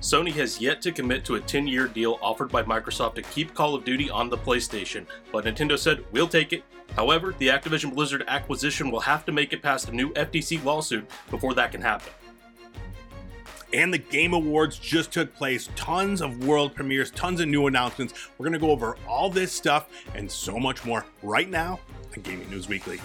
Sony has yet to commit to a 10 year deal offered by Microsoft to keep Call of Duty on the PlayStation, but Nintendo said, we'll take it. However, the Activision Blizzard acquisition will have to make it past a new FTC lawsuit before that can happen. And the Game Awards just took place. Tons of world premieres, tons of new announcements. We're going to go over all this stuff and so much more right now on Gaming News Weekly.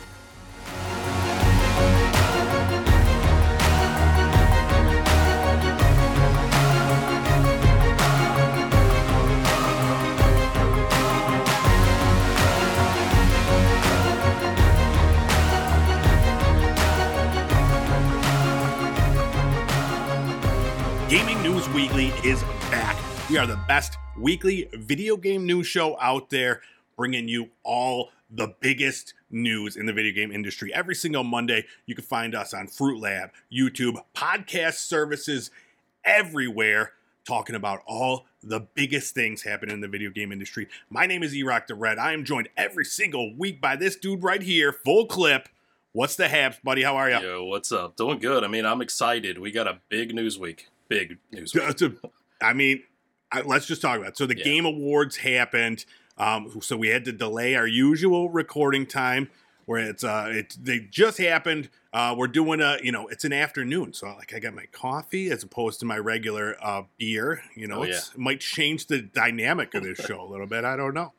Weekly is back. We are the best weekly video game news show out there, bringing you all the biggest news in the video game industry. Every single Monday, you can find us on Fruit Lab, YouTube, podcast services, everywhere, talking about all the biggest things happening in the video game industry. My name is Erock the Red. I am joined every single week by this dude right here, full clip. What's the haps, buddy? How are you? Yo, what's up? Doing good. I mean, I'm excited. We got a big news week. Big news to- I mean, I, let's just talk about it. So the Yeah. game awards happened. Um, so we had to delay our usual recording time, where it's uh, it they just happened. Uh, we're doing a, you know, it's an afternoon, so like I got my coffee as opposed to my regular uh, beer. You know, Oh, it's, it might change the dynamic of this show a little bit. I don't know.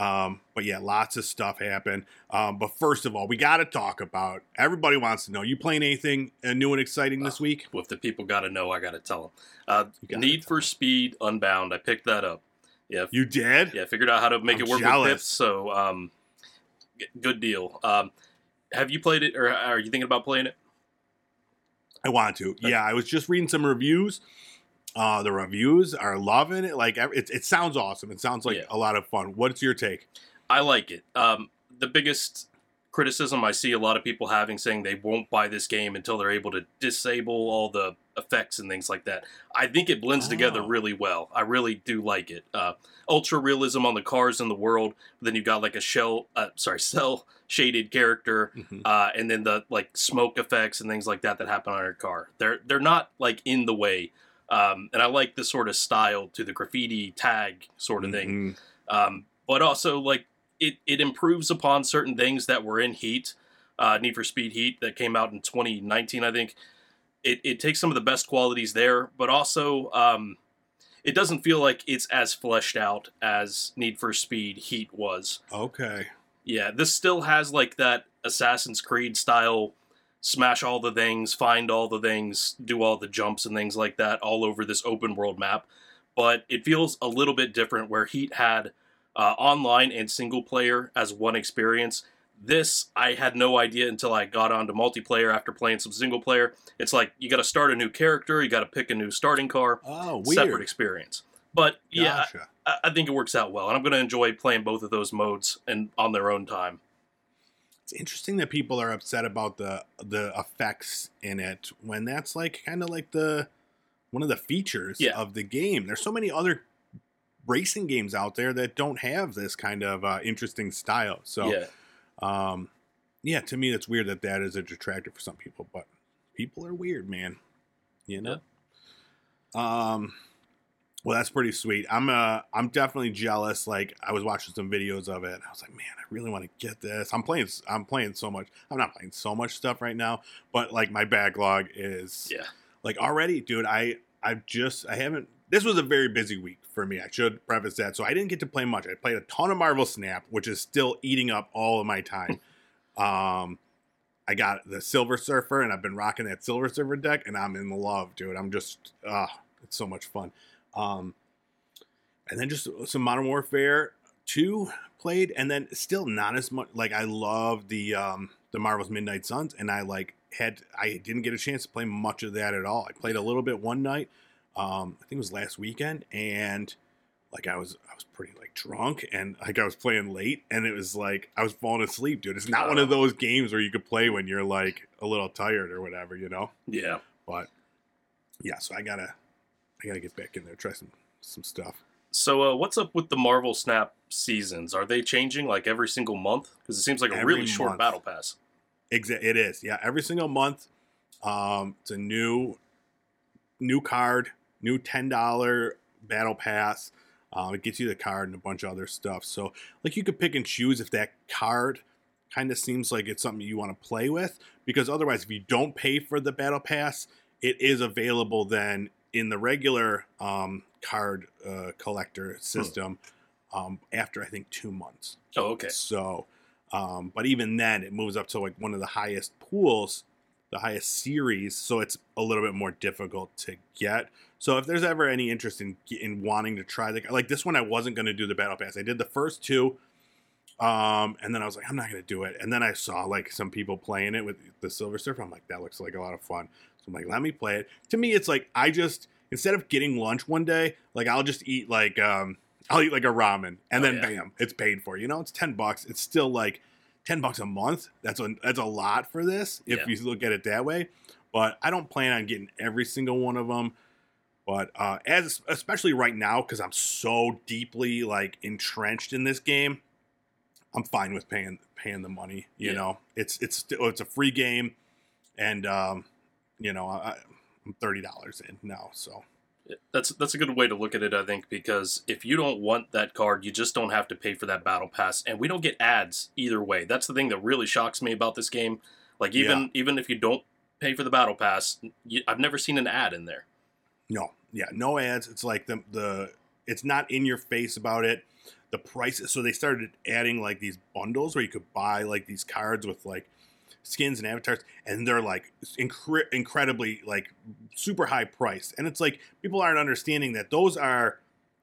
Um, but yeah, lots of stuff happened. Um, but first of all, we got to talk about. Everybody wants to know. You playing anything uh, new and exciting this week? Well, if the people got to know, I got to tell them. Uh, Need for for 'em. Speed Unbound. I picked that up. Yeah, You did? yeah. Figured out how to make I'm it work jealous. with pips. So, um, good deal. Um, have you played it, or are you thinking about playing it? I want to. Yeah, I was just reading some reviews. Uh, the reviews are loving it. Like it, it sounds awesome. It sounds like Yeah. a lot of fun. What's your take? I like it. Um, the biggest criticism I see a lot of people having saying they won't buy this game until they're able to disable all the effects and things like that. I think it blends together Oh. really well. I really do like it. Uh, ultra realism on the cars in the world. Then you've got like a shell, uh, sorry, cell shaded character, uh, and then the like smoke effects and things like that that happen on your car. They're they're not like in the way. Um, and I like the sort of style to the graffiti tag sort of thing Mhm. um, but also like it it improves upon certain things that were in Heat, uh, Need for Speed Heat that came out in 2019, I think. It it takes some of the best qualities there, but also um, it doesn't feel like it's as fleshed out as Need for Speed Heat was. Okay. Yeah, this still has like that Assassin's Creed style smash all the things, find all the things, do all the jumps and things like that all over this open world map. But it feels a little bit different where Heat had uh, online and single player as one experience. This I had no idea until I got onto multiplayer after playing some single player. It's like you got to start a new character, you got to pick a new starting car, Oh, weird. separate experience. But yeah, Gotcha. I, I think it works out well, and I'm going to enjoy playing both of those modes and on their own time. It's interesting that people are upset about the the effects in it when that's like kind of like the one of the features Yeah. of the game. There's so many other racing games out there that don't have this kind of uh, interesting style. So yeah, Um, yeah, to me, that's weird that that is a detractor for some people, but people are weird, man. You know. Um, well, that's pretty sweet. I'm uh, I'm definitely jealous. Like, I was watching some videos of it. I was like, man, I really want to get this. I'm playing. I'm playing so much. I'm not playing so much stuff right now, but like my backlog is yeah. like already, dude. I I've just I haven't. This was a very busy week for me. I should preface that. So I didn't get to play much. I played a ton of Marvel Snap, which is still eating up all of my time. um, I got the Silver Surfer, and I've been rocking that Silver Surfer deck, and I'm in love, dude. I'm just ah, it's so much fun. Um, and then just some Modern Warfare two played, and then still not as much. Like I love the um the Marvel's Midnight Suns, and I like had I didn't get a chance to play much of that at all. I played a little bit one night, um, I think it was last weekend, and like I was I was pretty like drunk and like I was playing late, and it was like I was falling asleep, dude. It's not one of those games where you could play when you're like a little tired or whatever, you know. Yeah. But yeah, so I gotta I gotta get back in there, try some some stuff. So, uh, what's up with the Marvel Snap seasons? Are they changing like every single month? Because it seems like a Every really short month. battle pass. Exa- it is, yeah. Every single month, um, it's a new new card, new ten dollar battle pass. Um, it gets you the card and a bunch of other stuff. So like you could pick and choose if that card kind of seems like it's something you want to play with because otherwise if you don't pay for the battle pass it is available then in the regular um, card uh, collector system um, after i think two months Oh, okay. so um, but even then it moves up to like one of the highest pools the highest series so it's a little bit more difficult to get so if there's ever any interest in in wanting to try the like this one i wasn't going to do the battle pass i did the first two um, and then I was like, I'm not gonna do it. And then I saw like some people playing it with the Silver Surfer. I'm like, that looks like a lot of fun. So I'm like, let me play it. To me, it's like I just instead of getting lunch one day, like I'll just eat like um I'll eat like a ramen and Oh, then yeah. bam, it's paid for. You know, it's ten bucks. It's still like ten bucks a month. That's a that's a lot for this if Yeah. you look at it that way. But I don't plan on getting every single one of them. But uh, as especially right now, because I'm so deeply like entrenched in this game, I'm fine with paying paying the money. You Yeah. know, it's it's still it's a free game, and um, you know I, I'm thirty dollars in now. So That's that's a good way to look at it, I think, because if you don't want that card, you just don't have to pay for that battle pass, and we don't get ads either way. That's the thing that really shocks me about this game. Like even even if you don't pay for the battle pass, you, I've never seen an ad in there. no, yeah, no ads. It's like the the it's not in your face about it. The prices. So they started adding like these bundles where you could buy like these cards with like skins and avatars, and they're like incre- incredibly like super high price. And it's like people aren't understanding that those are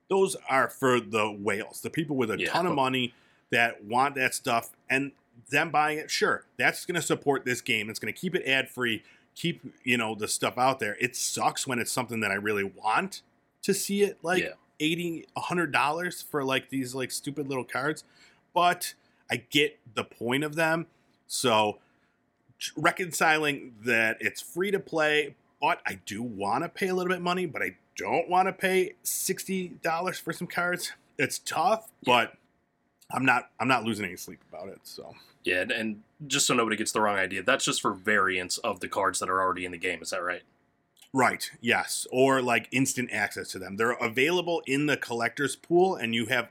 those are for the whales, the people with a Yeah. ton of money that want that stuff, and them buying it. Sure, that's going to support this game. It's going to keep it ad free, keep you know the stuff out there. It sucks when it's something that I really want to see it like Yeah. 80 100 dollars for like these like stupid little cards but i get the point of them so reconciling that it's free to play but i do want to pay a little bit money but i don't want to pay 60 dollars for some cards it's tough but i'm not i'm not losing any sleep about it so Yeah, and just so nobody gets the wrong idea, that's just for variants of the cards that are already in the game. Is that right? Right. Yes. Or like instant access to them. They're available in the collector's pool and you have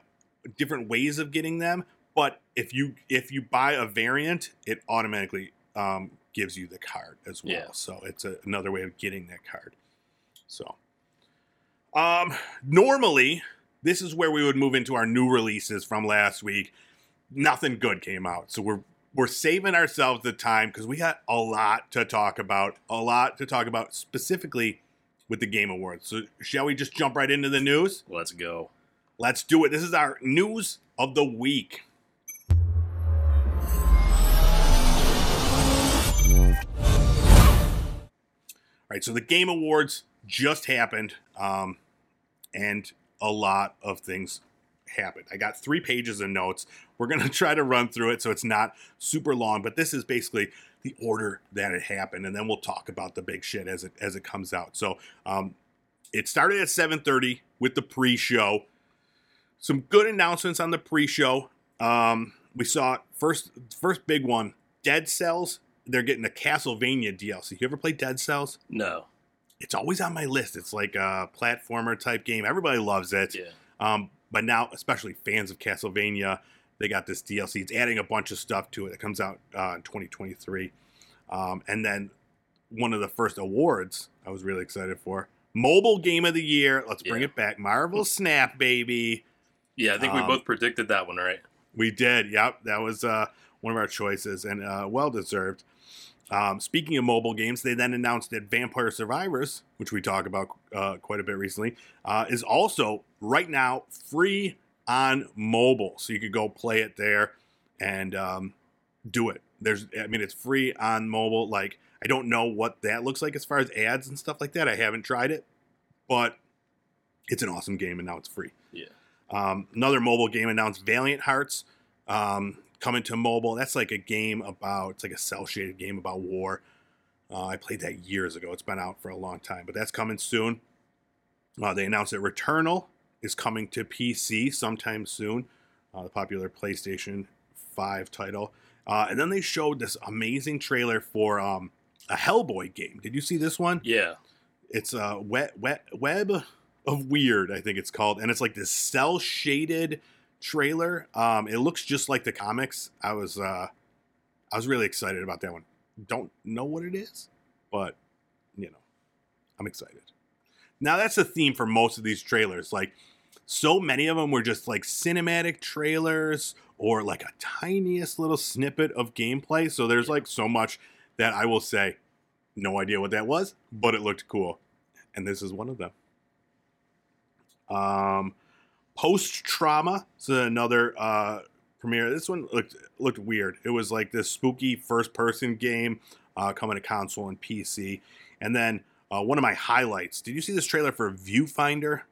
different ways of getting them, but if you if you buy a variant, it automatically um, gives you the card as well. Yeah. So it's a, another way of getting that card. So um normally this is where we would move into our new releases from last week. Nothing good came out. So we're we're saving ourselves the time because we got a lot to talk about, a lot to talk about specifically with the Game Awards. So, shall we just jump right into the news? Let's go. Let's do it. This is our news of the week. Right, so the Game Awards just happened, um, and a lot of things happened. I got three pages of notes. We're going to try to run through it so it's not super long, but this is basically the order that it happened, and then we'll talk about the big shit as it as it comes out. So, um, it started at 7:30 with the pre-show. Some good announcements on the pre-show. Um, we saw first first big one, Dead Cells. They're getting a Castlevania DLC. You ever play Dead Cells? No. It's always on my list. It's like a platformer type game. Everybody loves it. Yeah. Um, but now, especially fans of Castlevania, they got this DLC. It's adding a bunch of stuff to it. It comes out uh, in 2023. Um, and then one of the first awards I was really excited for Mobile Game of the Year. Let's bring Yeah. it back. Marvel Snap, baby. Yeah, I think we Um, both predicted that one, right? We did. Yep. That was uh, one of our choices and uh, well deserved. Um, speaking of mobile games, they then announced that Vampire Survivors, which we talk about uh, quite a bit recently, uh, is also right now free on mobile. So you could go play it there and um, do it. There's, I mean, it's free on mobile. Like, I don't know what that looks like as far as ads and stuff like that. I haven't tried it, but it's an awesome game and now it's free. Yeah. Um, another mobile game announced Valiant Hearts um, coming to mobile. That's like a game about, it's like a cell shaded game about war. Uh, I played that years ago. It's been out for a long time, but that's coming soon. Uh, they announced that Returnal is coming to PC sometime soon, uh, the popular PlayStation 5 title. Uh, and then they showed this amazing trailer for um, a Hellboy game. Did you see this one? Yeah. it's a wet wet web of Wyrd, I think it's called, and it's like this cell shaded trailer. Um, it looks just like the comics. I was uh, I was really excited about that one. Don't know what it is, but you know, I'm excited. Now that's the theme for most of these trailers. Like so many of them were just like cinematic trailers or like a tiniest little snippet of gameplay. So there's like so much that I will say, no idea what that was, but it looked cool. And this is one of them. Um, Post Trauma is another uh, premiere. This one looked looked weird. It was like this spooky first person game uh, coming to console and PC. And then uh, one of my highlights. Did you see this trailer for Viewfinder?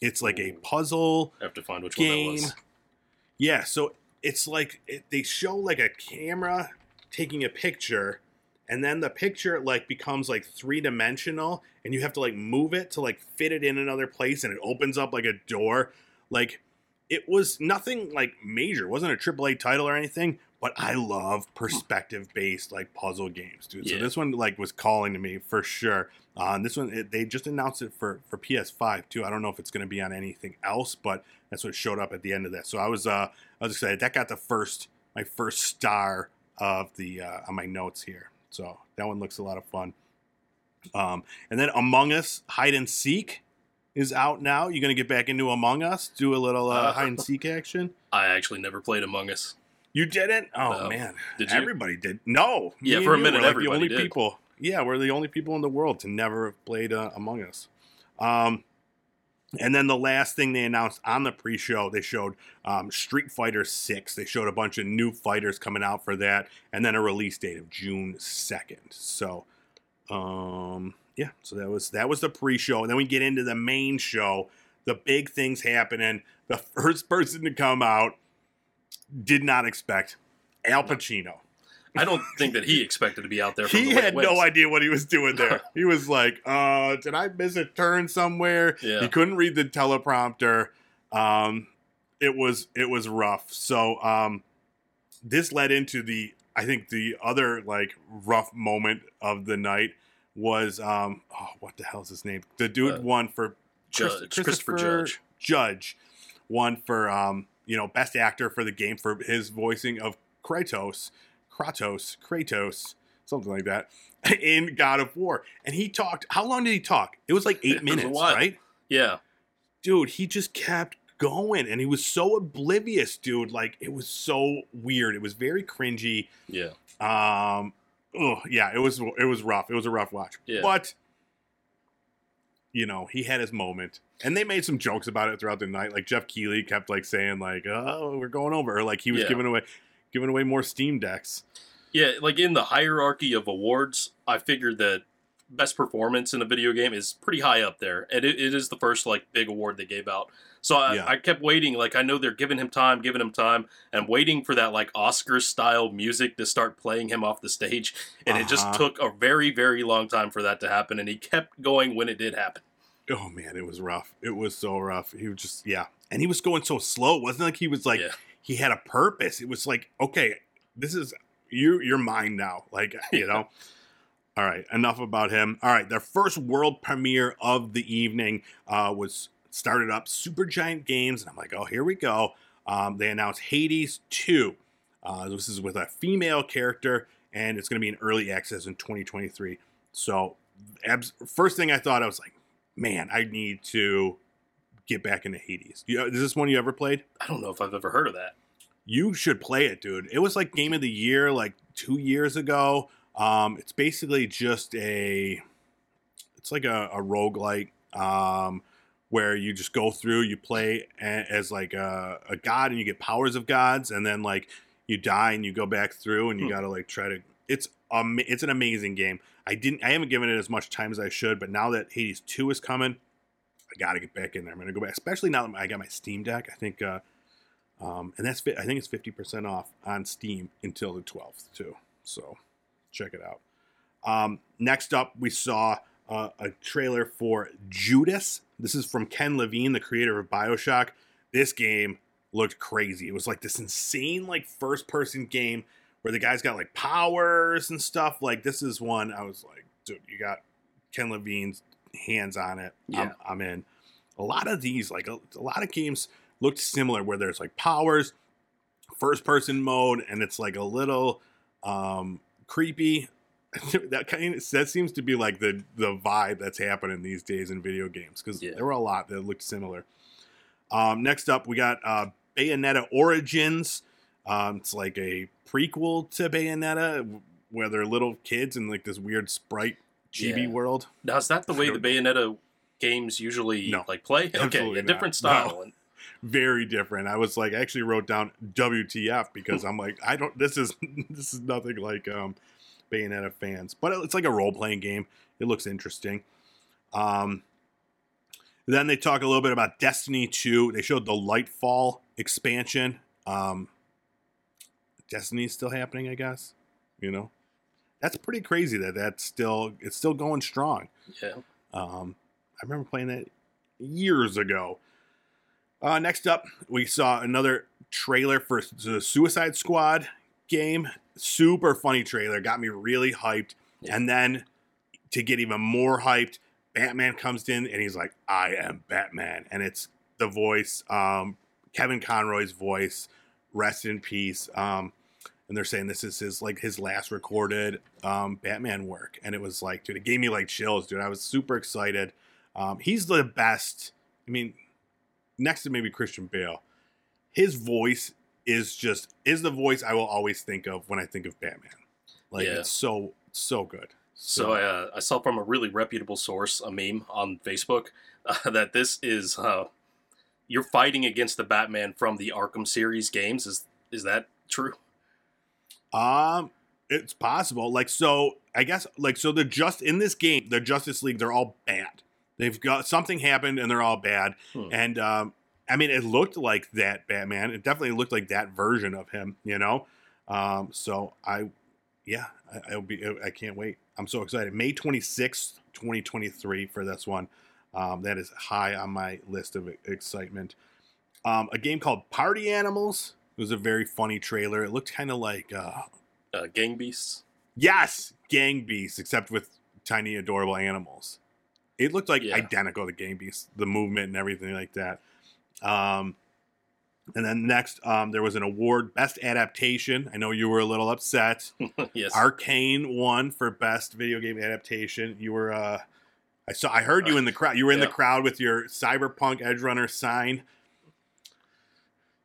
It's like a puzzle I have to find which game. one that was. Yeah, so it's like it, they show like a camera taking a picture, and then the picture like becomes like three dimensional, and you have to like move it to like fit it in another place, and it opens up like a door. Like it was nothing like major, it wasn't a AAA title or anything. But I love perspective based like puzzle games, dude. So this one like was calling to me for sure. Uh, this one it, they just announced it for for PS5 too. I don't know if it's going to be on anything else, but that's what showed up at the end of that. So I was uh I was excited. That got the first my first star of the uh, on my notes here. So that one looks a lot of fun. Um, and then Among Us Hide and Seek is out now. You're gonna get back into Among Us? Do a little uh, Uh, hide and seek action? I actually never played Among Us. You didn't? Oh No. man, Did you? everybody did. No, Yeah, for a minute, were like everybody the only did. people. Yeah, we're the only people in the world to never have played uh, Among Us. Um, and then the last thing they announced on the pre-show, they showed um, Street Fighter Six. They showed a bunch of new fighters coming out for that, and then a release date of June second. So, um, yeah, so that was that was the pre-show, and then we get into the main show. The big things happening. The first person to come out did not expect Al Pacino. I don't think that he expected to be out there. He had no idea what he was doing there. he was like, uh, did I miss a turn somewhere? Yeah. He couldn't read the teleprompter. Um, it was it was rough. So um, this led into the I think the other like rough moment of the night was um, oh what the hell is his name? The dude Uh, won for Judge, Chris- Christopher Judge. Judge won for um, you know best actor for the game for his voicing of Kratos, Kratos, Kratos, something like that in God of War. And he talked. How long did he talk? It was like eight It minutes, right? Yeah, Dude, he just kept going, and he was so oblivious, dude. Like it was so weird. It was very cringy. yeah. Um, oh yeah, it was it was rough. It was a rough watch. Yeah. But you know, he had his moment, and they made some jokes about it throughout the night. Like Geoff Keighley kept like saying like, "Oh, we're going over," or like he was Yeah. giving away giving away more Steam decks. Yeah, like in the hierarchy of awards, I figured that best performance in a video game is pretty high up there, and it, it is the first like big award they gave out. So I, Yeah. I kept waiting. Like I know they're giving him time, giving him time, and waiting for that like Oscar style music to start playing him off the stage, and it just Uh-huh. took a very very long time for that to happen, and he kept going when it did happen. Oh man, it was rough. It was so rough. He was just yeah, and he was going so slow. It wasn't like he was like yeah, he had a purpose. It was like, okay, this is you you're mine now. Like, you know. All right, enough about him. All right, their first world premiere of the evening uh, was started up Supergiant Games, and I'm like, oh, here we go. Um, they announced Hades 2. Uh, this is with a female character, and it's going to be in early access in 2023. So, abs- first thing I thought, I was like, man, I need to get back into Hades. You, is this one you ever played? I don't know if I've ever heard of that. you should play it, dude. It was like game of the year like two years ago. Um, it's basically just a, it's like a, a roguelike um, where you just go through, you play a, as like a, a god and you get powers of gods, and then like you die and you go back through and you Hmm. gotta like try to. It's um, it's an amazing game. I didn't, I haven't given it as much time as I should, but now that Hades Two is coming, I gotta get back in there. I'm gonna go back, especially now that I got my Steam Deck. I think. Uh, um, and that's I think it's fifty percent off on Steam until the twelfth too. So check it out. Um, next up, we saw uh, a trailer for Judas. This is from Ken Levine, the creator of Bioshock. This game looked crazy. It was like this insane, like first person game where the guy's got like powers and stuff. Like this is one I was like, dude, you got Ken Levine's hands on it, Yeah. I'm, I'm in. A lot of these, like a, a lot of games, looked similar where there's like powers, first person mode, and it's like a little um, creepy. that kind of that seems to be like the the vibe that's happening these days in video games because Yeah. there were a lot that looked similar. Um, next up, we got uh, Bayonetta Origins. Um, it's like a prequel to Bayonetta where they're little kids in like this weird sprite chibi Yeah. world. Now is that the way the Bayonetta games usually No. like play? Okay, a different No. style. And Very different. I was like, I actually wrote down WTF because I'm like, I don't. This is this is nothing like um, Bayonetta fans, but it's like a role playing game. It looks interesting. Um, then they talk a little bit about Destiny 2. They showed the Lightfall expansion. Um, Destiny's still happening, I guess. You know, that's pretty crazy that that's still it's still going strong. yeah, Um, I remember playing that years ago. Uh, next up, we saw another trailer for the Suicide Squad game. Super funny trailer, got me really hyped. Yeah. And then to get even more hyped, Batman comes in and he's like, "I am Batman," and it's the voice, um, Kevin Conroy's voice. Rest in peace. Um, and they're saying this is his like his last recorded um, Batman work, and it was like, dude, it gave me like chills, dude. I was super excited. Um, he's the best. I mean, next to maybe Christian Bale, his voice is just is the voice I will always think of when I think of Batman. Like Yeah. it's so so good. So I, uh, I saw from a really reputable source a meme on Facebook uh, that this is uh, you're fighting against the Batman from the Arkham series games. Is is that true? Um, it's possible. Like so, I guess like so. They're just in this game, the Justice League, they're all bad. They've got something happened, and they're all bad. Hmm. And um, I mean, it looked like that Batman. It definitely looked like that version of him. You know. Um, so I, yeah, I, I'll be. I can't wait. I'm so excited. May 26th, 2023 for this one. Um, that is high on my list of excitement. Um, a game called Party Animals. It was a very funny trailer. It looked kind of like uh, Uh, Gang Beasts. Yes, Gang Beasts, except with tiny, adorable animals. It looked like Yeah. identical to Gang Beasts, the movement and everything like that. Um, and then next, um, there was an award, Best Adaptation. I know you were a little upset. yes. Arcane won for Best Video Game Adaptation. You were, uh, I saw, I heard you in the crowd. You were in the crowd with your Cyberpunk Edge Runner sign.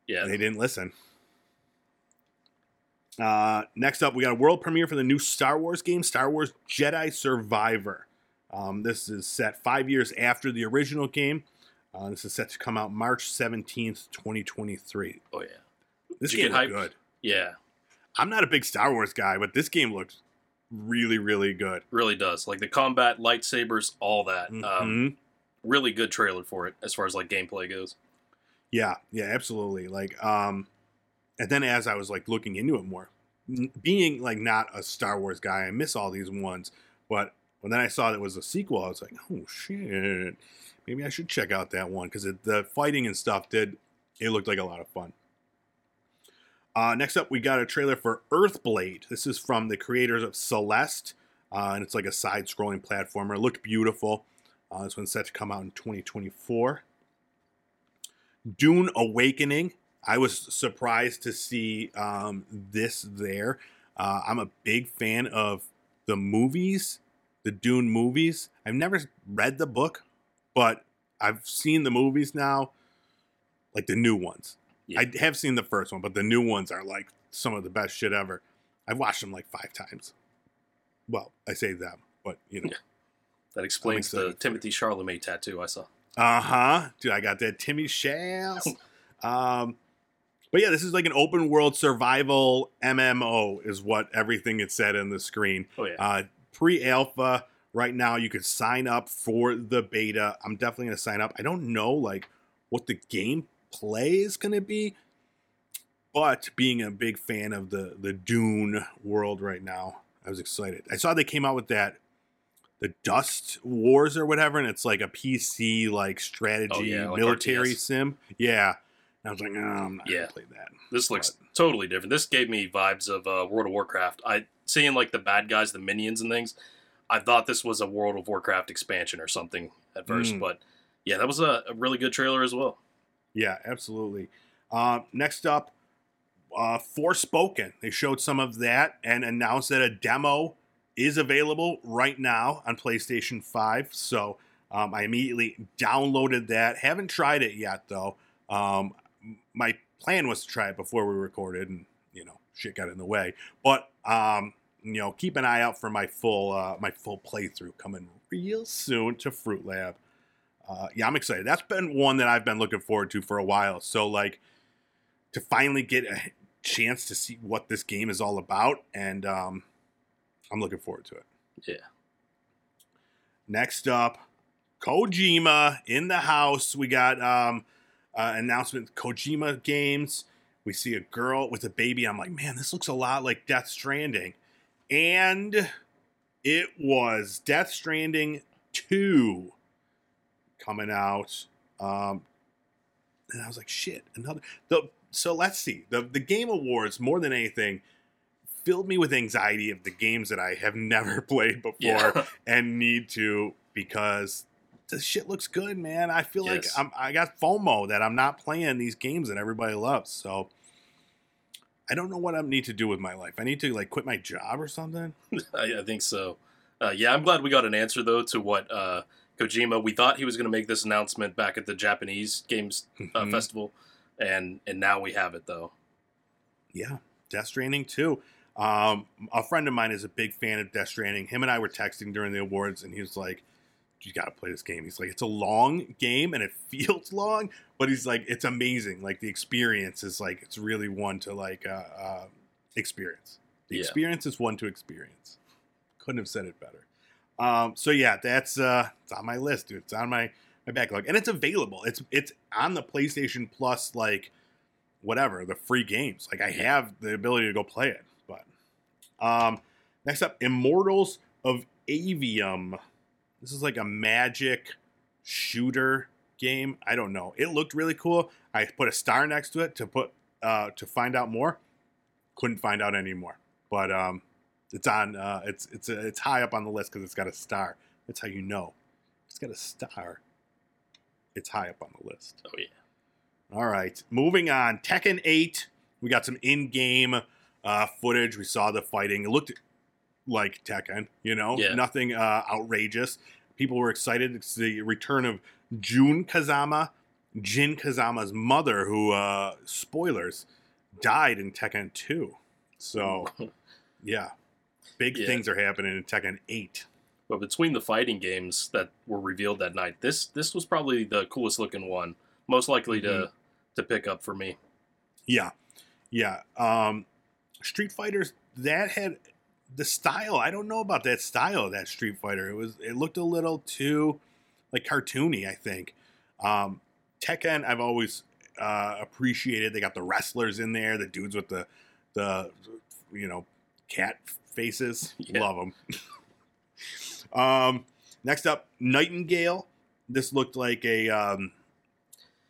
yeah. they didn't listen. Uh, next up, we got a world premiere for the new Star Wars game, Star Wars Jedi Survivor. Um, this is set five years after the original game. Uh, this is set to come out March 17th, 2023. Oh yeah. This Did game looked hyped? good. Yeah. I'm not a big Star Wars guy, but this game looks really, really good. Really does. Like the combat, lightsabers, all that. Um, Mhm. really good trailer for it as far as like gameplay goes. Yeah, yeah, absolutely. Like, um, and then as I was like looking into it more, n- being like not a Star Wars guy, I miss all these ones. But when then I saw that it was a sequel, I was like, oh shit, maybe I should check out that one because the fighting and stuff did. It looked like a lot of fun. Uh, next up, we got a trailer for Earthblade. This is from the creators of Celeste, uh, and it's like a side-scrolling platformer. It looked beautiful. Uh, this one's set to come out in 2024. Dune Awakening. I was surprised to see um, this there. Uh, I'm a big fan of the movies, the Dune movies. I've never read the book, but I've seen the movies now, like the new ones. Yeah. I have seen the first one, but the new ones are like some of the best shit ever. I've watched them like five times. Well, I say them, but you know. Yeah. That explains the Timothy Chalamet tattoo I saw. Uh huh. Dude, I got that Timmy Shales. um, but yeah, this is like an open world survival MMO, is what everything it said in the screen. Oh yeah. Uh, Pre alpha right now, you could sign up for the beta. I'm definitely gonna sign up. I don't know like what the gameplay is gonna be, but being a big fan of the the Dune world right now, I was excited. I saw they came out with that the Dust Wars or whatever, and it's like a PC like strategy Oh, yeah, like military RTS. sim. Yeah. And I was like, no, I'm not Yeah. gonna play that. This looks totally different. This gave me vibes of uh, World of Warcraft. I seeing like the bad guys, the minions and things. I thought this was a World of Warcraft expansion or something at first, Mm. but yeah, that was a, a really good trailer as well. Yeah, absolutely. Uh, next up, uh, Forspoken. They showed some of that and announced that a demo is available right now on PlayStation 5. So um, I immediately downloaded that. Haven't tried it yet, though. Um, my plan was to try it before we recorded, and you know, shit got in the way. But um, you know, keep an eye out for my full uh, my full playthrough coming real soon to Fruit Lab. Uh, yeah, I'm excited. That's been one that I've been looking forward to for a while. So like to finally get a chance to see what this game is all about, and um, I'm looking forward to it. Yeah. Next up, Kojima in the house. We got um, uh, announcement Kojima games. We see a girl with a baby. I'm like, man, this looks a lot like Death Stranding, and it was Death Stranding two coming out. Um, and I was like, shit, another. The so let's see the the game awards more than anything filled me with anxiety of the games that I have never played before Yeah. and need to because the shit looks good, man. I feel like I'm, I got FOMO that I'm not playing these games that everybody loves. So I don't know what I need to do with my life. I need to like quit my job or something. I, I think so. Uh, yeah, I'm glad we got an answer though to what uh, Kojima. We thought he was going to make this announcement back at the Japanese Games uh, Mhm. Festival, and and now we have it though. Yeah, Death Stranding too. Um, a friend of mine is a big fan of Death Stranding. Him and I were texting during the awards, and he was like, "You got to play this game." He's like, "It's a long game, and it feels long, but he's like, it's amazing. Like the experience is like, it's really one to like uh, uh, experience. The Yeah. experience is one to experience. Couldn't have said it better. Um, so yeah, that's uh, it's on my list, dude. It's on my my backlog, and it's available. It's it's on the PlayStation Plus, like whatever the free games. Like I have the ability to go play it. But um, next up, Immortals of Aveum. This is like a magic shooter game. I don't know. It looked really cool. I put a star next to it to put uh, to find out more. Couldn't find out anymore. But um, it's on. Uh, it's it's it's high up on the list because it's got a star. That's how you know. It's got a star. It's high up on the list. Oh yeah. All right, moving on. Tekken 8. We got some in-game uh, footage. We saw the fighting. It looked like Tekken, you know, Yeah. nothing uh, outrageous. People were excited. It's the return of Jun Kazama, Jin Kazama's mother, who, uh, spoilers, died in Tekken 2. So, yeah, big Yeah. things are happening in Tekken 8. But between the fighting games that were revealed that night, this this was probably the coolest looking one, most likely to Mm-hmm. to pick up for me. Yeah, yeah. Um, Street Fighters that had the style. I don't know about that style of that Street Fighter. It was it looked a little too like cartoony. I think. Um, Tekken, I've always uh, appreciated. They got the wrestlers in there, the dudes with the the you know cat faces. Yeah. Love them. um, next up, Nightingale. This looked like a um,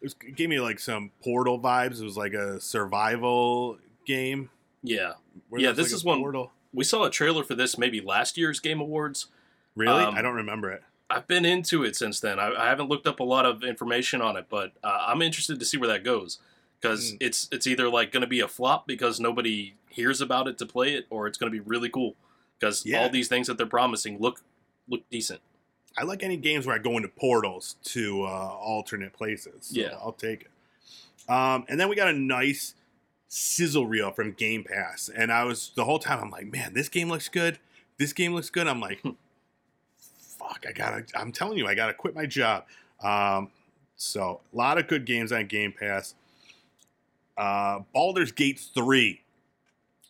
it, was, it gave me like some Portal vibes. It was like a survival game. Yeah, Yeah, this like, is one- Portal. We saw a trailer for this maybe last year's Game Awards. Really? um, I don't remember it. I've been into it since then. I, I haven't looked up a lot of information on it, but uh, I'm interested to see where that goes because Mm. it's it's either like going to be a flop because nobody hears about it to play it, or it's going to be really cool because Yeah. all these things that they're promising look look decent. I like any games where I go into portals to uh, alternate places. So Yeah. I'll take it. Um, and then we got a nice sizzle reel from Game Pass, and I was the whole time I'm like, man, this game looks good. This game looks good. I'm like, fuck, I gotta. I'm telling you, I gotta quit my job. Um, so a lot of good games on Game Pass. Uh, Baldur's Gate three.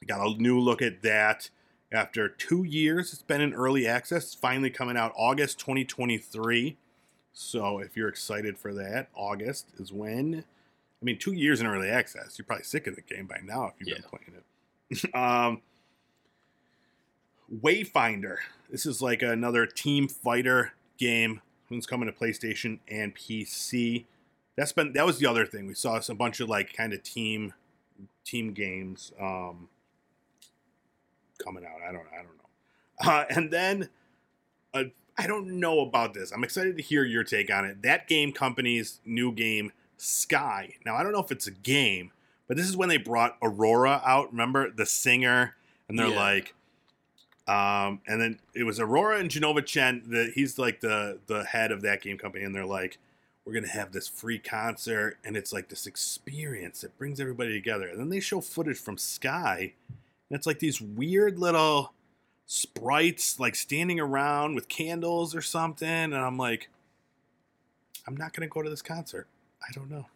Got a new look at that. After two years, it's been in early access. It's finally coming out August 2023. So if you're excited for that, August is when. I mean, two years in early access. You're probably sick of the game by now if you've been playing it. um, Wayfinder. This is like another team fighter game. It's coming to PlayStation and PC. That's been that was the other thing. We saw a bunch of like kind of team team games um, coming out. I don't I don't know. Uh, and then uh, I don't know about this. I'm excited to hear your take on it. That game company's new game, Sky. Now I don't know if it's a game, but this is when they brought Aurora out. Remember the singer, and they're Yeah. like, um, and then it was Aurora and Jenova Chen. The, he's like the the head of that game company, and they're like, we're gonna have this free concert, and it's like this experience that brings everybody together. And then they show footage from Sky, and it's like these weird little sprites like standing around with candles or something, and I'm like, I'm not gonna go to this concert. I don't know.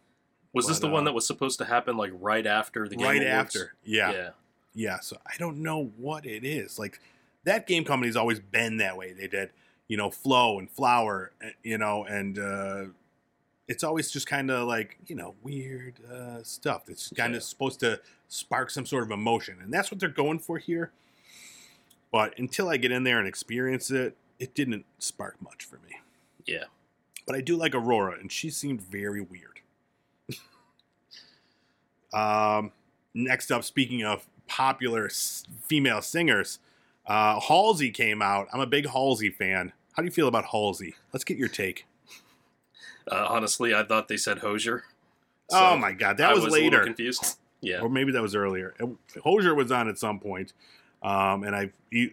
Was this But, the one uh, that was supposed to happen like right after the game right awards? after, yeah. yeah. Yeah, so I don't know what it is. Like that game company's always been that way. They did, you know, Flow and Flower, eh, you know, and uh it's always just kind of like, you know, weird uh stuff that's kind Yeah. of supposed to spark some sort of emotion. And that's what they're going for here. But until I get in there and experience it, it didn't spark much for me. Yeah. But I do like Aurora, and she seemed very weird. um, next up, speaking of popular s- female singers, uh, Halsey came out. I'm a big Halsey fan. How do you feel about Halsey? Let's get your take. Uh, honestly, I thought they said Hozier. oh my god, that was, was later, confused. Yeah. or maybe that was earlier. Hozier was on at some point, um, and I,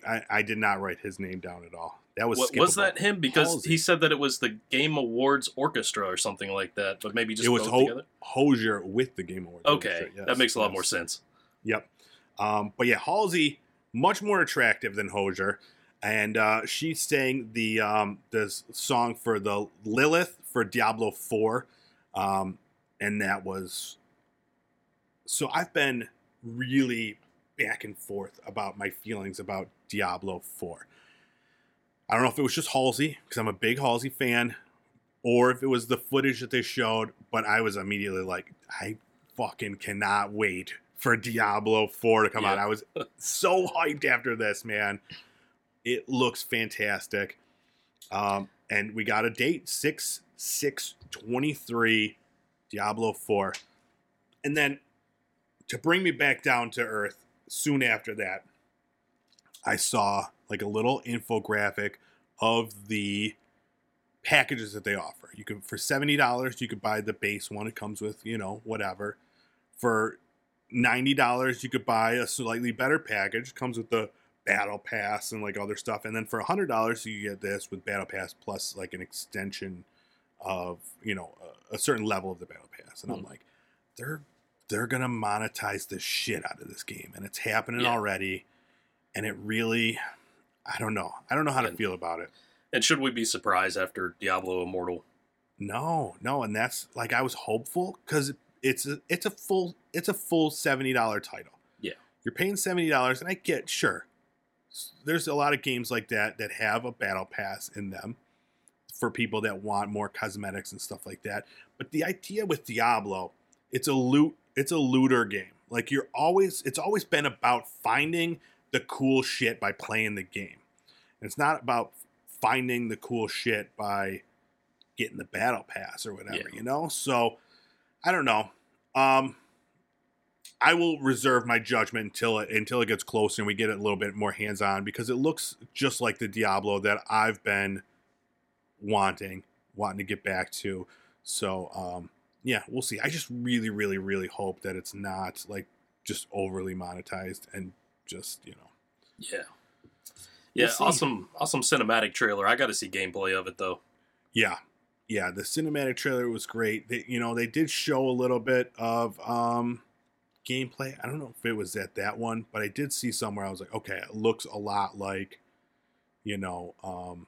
I I did not write his name down at all. That was What, was that him? Because Halsey. he said that it was the Game Awards Orchestra or something like that, but maybe just it was Ho-. Hozier with the Game Awards. Okay, Orchestra, yes, that makes a lot yes. more sense. Yep. Um, but yeah, Halsey much more attractive than Hozier, and uh, she sang the um, this song for the Lilith for Diablo Four, um, and that was. So I've been really back and forth about my feelings about Diablo Four. I don't know if it was just Halsey because I'm a big Halsey fan, or if it was the footage that they showed. But I was immediately like, I fucking cannot wait for Diablo 4 to come Yeah. out. I was so hyped after this, man. It looks fantastic. Um, and we got a date 6 6 23 Diablo 4. And then to bring me back down to earth, soon after that, I saw like a little infographic of the packages that they offer. You could for seventy dollars, you could buy the base one. It comes with you know whatever. For ninety dollars, you could buy a slightly better package. Comes with the battle pass and like other stuff. And then for hundred dollars, you get this with battle pass plus like an extension of you know a, a certain level of the battle pass. And I'm Hmm. like, they're they're gonna monetize the shit out of this game, and it's happening Yeah. already. And it really, I don't know. I don't know how to And- feel about it. And should we be surprised after Diablo Immortal? No, no, and that's like I was hopeful because it's a it's a full it's a full seventy dollar title. Yeah. you're paying seventy dollars, and I get sure. There's a lot of games like that that have a battle pass in them for people that want more cosmetics and stuff like that. But the idea with Diablo, it's a loot it's a looter game. Like you're always it's always been about finding the cool shit by playing the game. It's not about finding the cool shit by getting the battle pass or whatever, Yeah. you know? So I don't know. Um I will reserve my judgment until it until it gets closer and we get it a little bit more hands on because it looks just like the Diablo that I've been wanting, wanting to get back to. So um yeah, we'll see. I just really, really, really hope that it's not like just overly monetized and just, you know. Yeah. Yeah, see. awesome, awesome cinematic trailer. I got to see gameplay of it though. Yeah. Yeah, the cinematic trailer was great. They, you know, they did show a little bit of um gameplay. I don't know if it was at that one, but I did see somewhere I was like, okay, it looks a lot like you know, um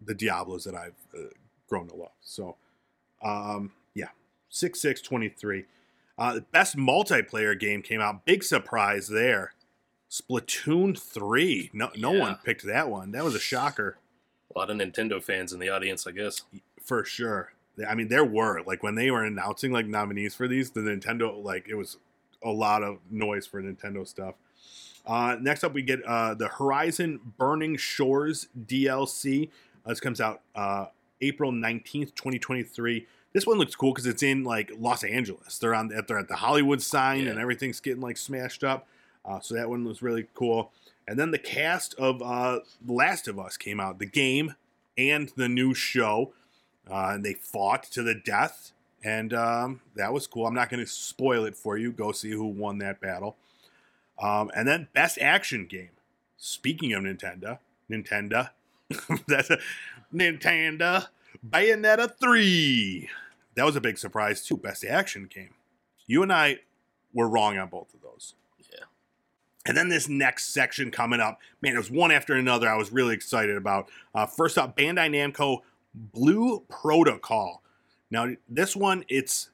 the Diablos that I've uh, grown to love. So, um yeah, 6623. Uh the best multiplayer game came out. Big surprise there. Splatoon 3. No no Yeah. one picked that one. That was a shocker. A lot of Nintendo fans in the audience, I guess. for sure. I mean, there were like when they were announcing like nominees for these, the Nintendo like it was a lot of noise for Nintendo stuff. Uh, next up, we get uh, the Horizon Burning Shores DLC. Uh, this comes out uh, April nineteenth, twenty twenty three. This one looks cool because it's in like Los Angeles. They're on they're at the Hollywood sign Yeah. and everything's getting like smashed up. Uh, so that one was really cool. And then the cast of uh, The Last of Us came out, the game and the new show. Uh, and they fought to the death, and um, that was cool. I'm not going to spoil it for you. Go see who won that battle. Um, and then Best Action Game. Speaking of Nintendo, Nintendo, that's a Nintendo Bayonetta 3. That was a big surprise too. Best Action Game. You and I were wrong on both of those. Yeah. And then this next section coming up, man, it was one after another. I was really excited about. Uh, first up, Bandai Namco Blue Protocol. Now, this one, it's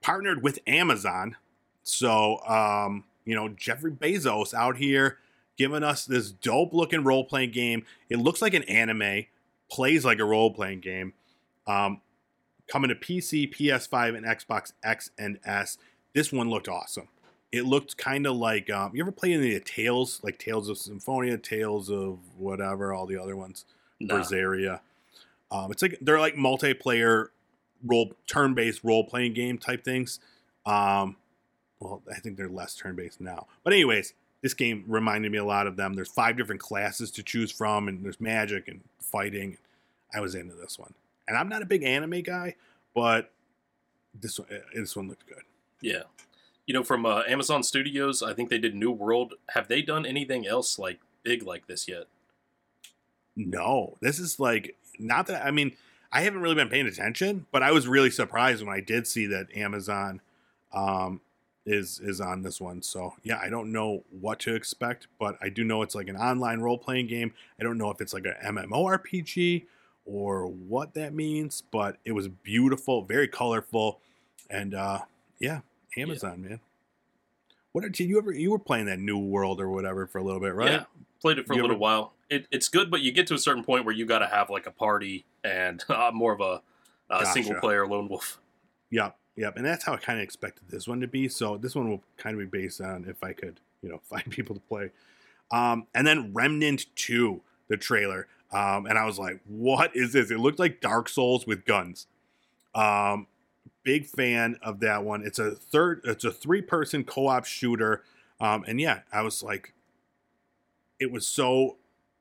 partnered with Amazon. So, um, you know, Jeffrey Bezos out here giving us this dope looking role playing game. It looks like an anime, plays like a role playing game. Um, coming to PC, PS5, and Xbox X and S. This one looked awesome. It looked kind of like um, you ever play any of the Tales, like Tales of Symphonia, Tales of whatever, all the other ones, No. Berseria. Um, it's like they're like multiplayer role, turn-based role-playing game type things. Um, well, I think they're less turn-based now, but anyways, this game reminded me a lot of them. There's five different classes to choose from, and there's magic and fighting. I was into this one, and I'm not a big anime guy, but this one, eh, this one looked good. Yeah. You know, from uh, Amazon Studios, I think they did New World. Have they done anything else like big like this yet? No, this is like not that. I mean, I haven't really been paying attention, but I was really surprised when I did see that Amazon um, is is on this one. So yeah, I don't know what to expect, but I do know it's like an online role playing game. I don't know if it's like an MMORPG or what that means, but it was beautiful, very colorful, and uh, yeah, Amazon man. What did you ever? You were playing that New World or whatever for a little bit, right? Yeah. Played it for You a little ever- while. It, it's good, but you get to a certain point where you got to have like a party and uh, more of a uh, Gotcha. single player lone wolf. Yep, yep, and that's how I kind of expected this one to be. So this one will kind of be based on if I could, you know, find people to play. Um, and then Remnant Two, the trailer, um, and I was like, "What is this?" It looked like Dark Souls with guns. Um, big fan of that one. It's a third, it's a three-person co-op shooter, um, and yeah, I was like, it was so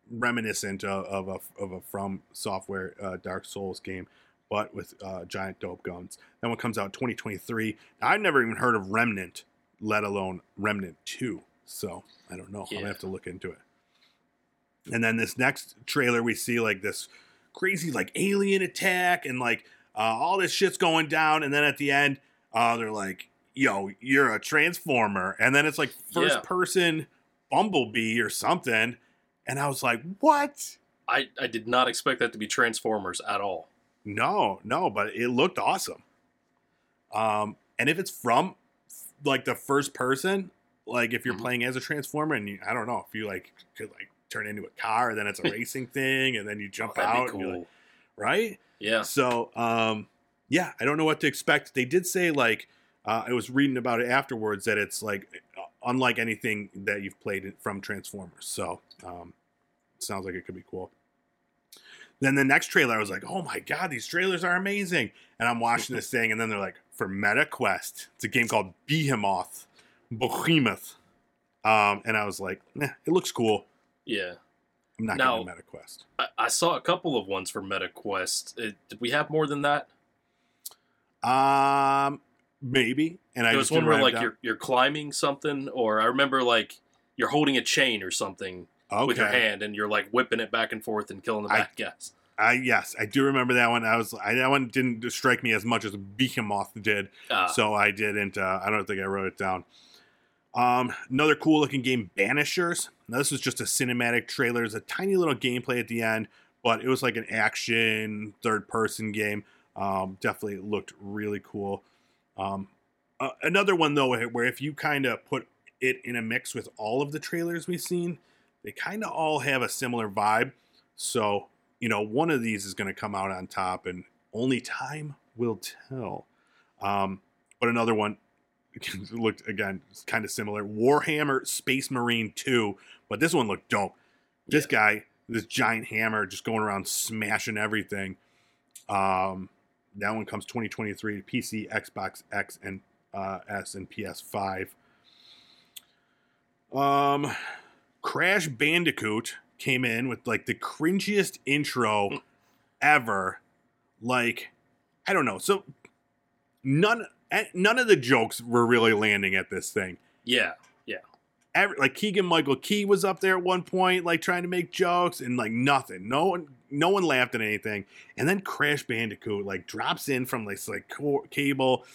reminiscent of, of a of a From Software uh, Dark Souls game but with uh, giant dope guns. That one comes out 2023. I've never even heard of Remnant, let alone Remnant 2. So I don't know. I'm gonna have to look into it. And then this next trailer, we see like this crazy like alien attack and like uh, all this shit's going down. And then at the end, uh, they're like, "Yo, you're a transformer," and then it's like first Yeah. person Bumblebee or something. And I was like, "What?" I, I did not expect that to be Transformers at all. No, no, but it looked awesome. Um, and if it's from like the first person, like if you're Mhm. playing as a transformer, and you, I don't know if you like could like turn into a car, and then it's a racing thing, and then you jump Oh, out, be and you're cool. like- right? Yeah. So, um, yeah, I don't know what to expect. They did say like uh, I was reading about it afterwards that it's like unlike anything that you've played from Transformers. So, um, sounds like it could be cool. Then the next trailer, I was like, "Oh my god, these trailers are amazing!" And I'm watching this thing, and then they're like, "For Meta Quest, it's a game called Behemoth, Behemoth," um, and I was like, "Nah, it looks cool. Yeah. I'm not Now- getting a Meta Quest." I, I saw a couple of ones for MetaQuest. It, did we have more than that? Um, maybe. And I was just one where like down. you're you're climbing something, or I remember like you're holding a chain or something okay. with your hand, and you're like whipping it back and forth and killing the I- bad guys. I yes, I do remember that one. I was I, that one didn't strike me as much as Behemoth did, Ah, so I didn't. Uh, I don't think I wrote it down. Um, another cool looking game, Banishers. Now this was just a cinematic trailer. There's a tiny little gameplay at the end, but it was like an action third person game. Um, definitely looked really cool. Um, uh, another one though, where if you kind of put it in a mix with all of the trailers we've seen, they kind of all have a similar vibe. So you know, one of these is going to come out on top, and only time will tell. Um, but another one looked again kind of similar. Warhammer Space Marine Two, but this one looked dope. This guy, this giant hammer, just going around smashing everything. Um, that one comes 2023 PC, Xbox X, and uh, S, and PS5. Um, Crash Bandicoot came in with like the cringiest intro ever. Like, I don't know. So none eh, none of the jokes were really landing at this thing. Yeah. Every, like Keegan Michael Key was up there at one point, like trying to make jokes, and like nothing. No one, no one laughed at anything. And then Crash Bandicoot like drops in from this like co- cable,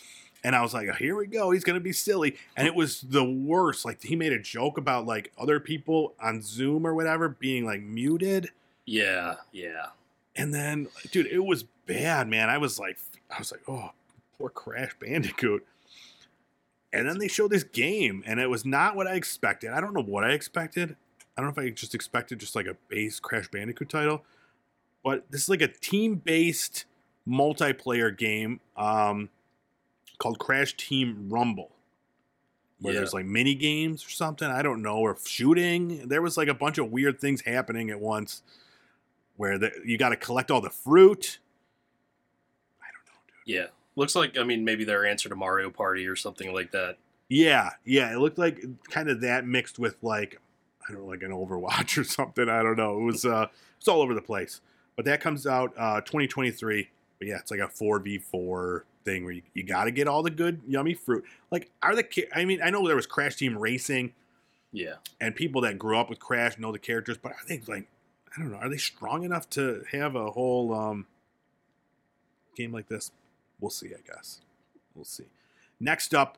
and I was like, here we go. He's gonna be silly, and it was the worst. Like he made a joke about like other people on Zoom or whatever being like muted, Yeah. Yeah. and then dude, it was bad, man. I was like, I was like, oh, poor Crash Bandicoot. And then they showed this game, and it was not what I expected. I don't know what I expected. I don't know if I just expected just like a base Crash Bandicoot title, but this is like a team-based multiplayer game um, called Crash Team Rumble, where Yeah. there's like mini games or something. I don't know, or shooting. There was like a bunch of weird things happening at once, where the, you got to collect all the fruit. I don't know, dude. Yeah. Looks like I mean maybe their answer to Mario Party or something like that. Yeah, yeah, it looked like kind of that mixed with like I don't know, like an Overwatch or something. I don't know. It was uh it's all over the place. But that comes out uh 2023. But yeah, it's like a 4v4 thing where you, you got to get all the good yummy fruit. Like are the I mean, I know there was Crash Team Racing Yeah. and people that grew up with Crash know the characters, but I think like I don't know, are they strong enough to have a whole um game like this? We'll see, I guess. We'll see. Next up,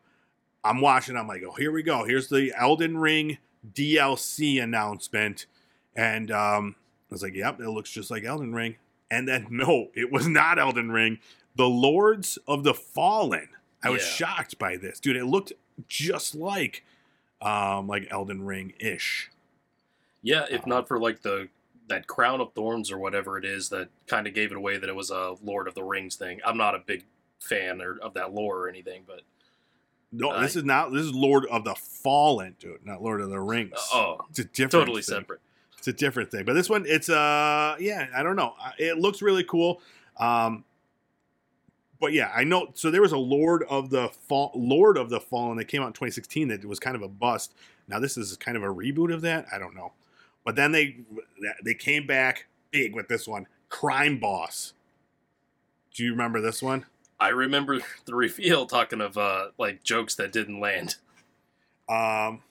I'm watching, I'm like, oh, here we go. Here's the Elden Ring DLC announcement. And um I was like, yep, it looks just like Elden Ring. And then no, it was not Elden Ring. The Lords of the Fallen. I was Yeah. shocked by this. Dude, it looked just like um like Elden Ring ish. Yeah, if Uh-huh. not for like the that crown of thorns or whatever it is that kind of gave it away that it was a Lord of the Rings thing. I'm not a big fan or, of that lore or anything, but No, Uh, this is not this is Lord of the Fallen, dude, not Lord of the Rings. oh, it's a different totally thing. separate. It's a different thing. But this one, it's uh yeah, I don't know. It looks really cool. Um but yeah, I know. So there was a Lord of the Fall, Lord of the Fallen that came out in 2016 that was kind of a bust. Now this is kind of a reboot of that. I don't know, but then they they came back big with this one, Crime Boss. Do you remember this one? I remember the reveal talking of uh like jokes that didn't land. Um,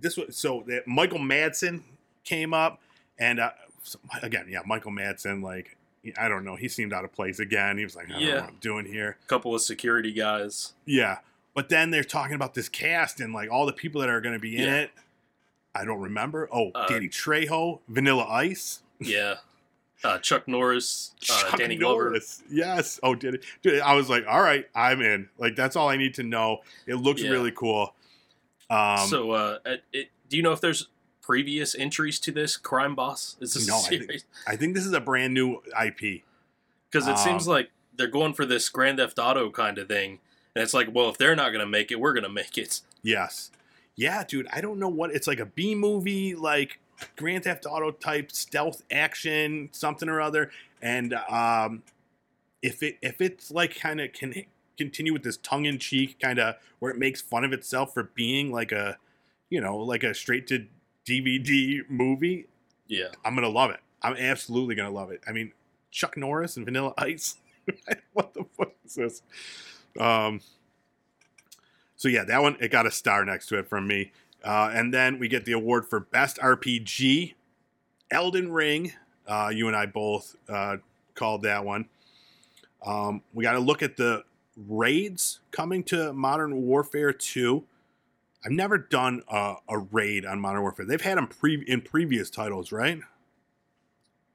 this was so that Michael Madsen came up, and uh, so- again, yeah, Michael Madsen, like I don't know, he seemed out of place again. He was like, I don't know Yeah. what I'm doing here. couple of security guys. Yeah, but then they're talking about this cast and like all the people that are going to be in Yeah. it. I don't remember. Oh, Uh, Danny Trejo, Vanilla Ice, Yeah. Uh, Chuck Norris, uh, Chuck Danny Glover. Norris. Yes. Oh, did it? Dude, I was like, all right, I'm in. Like that's all I need to know. It looks Yeah. really cool. Um, so, uh, it, do you know if there's previous entries to this crime boss? Is this No, I think-? I think this is a brand new IP. Because it seems Um, like they're going for this Grand Theft Auto kind of thing, and it's like, well, if they're not going to make it, we're going to make it. Yes. Yeah, dude. I don't know what it's like a B movie, like Grand Theft Auto type stealth action, something or other. And um, if it if it's like kind of can continue with this tongue in cheek kind of where it makes fun of itself for being like a, you know, like a straight to DVD movie, Yeah. I'm gonna love it. I'm absolutely gonna love it. I mean, Chuck Norris and Vanilla Ice. what the fuck is this? Um. So yeah, that one it got a star next to it from me, uh, and then we get the award for best RPG, Elden Ring. Uh, you and I both uh, called that one. Um, we got to look at the raids coming to Modern Warfare 2. I've never done a, a raid on Modern Warfare. They've had them pre- in previous titles, right?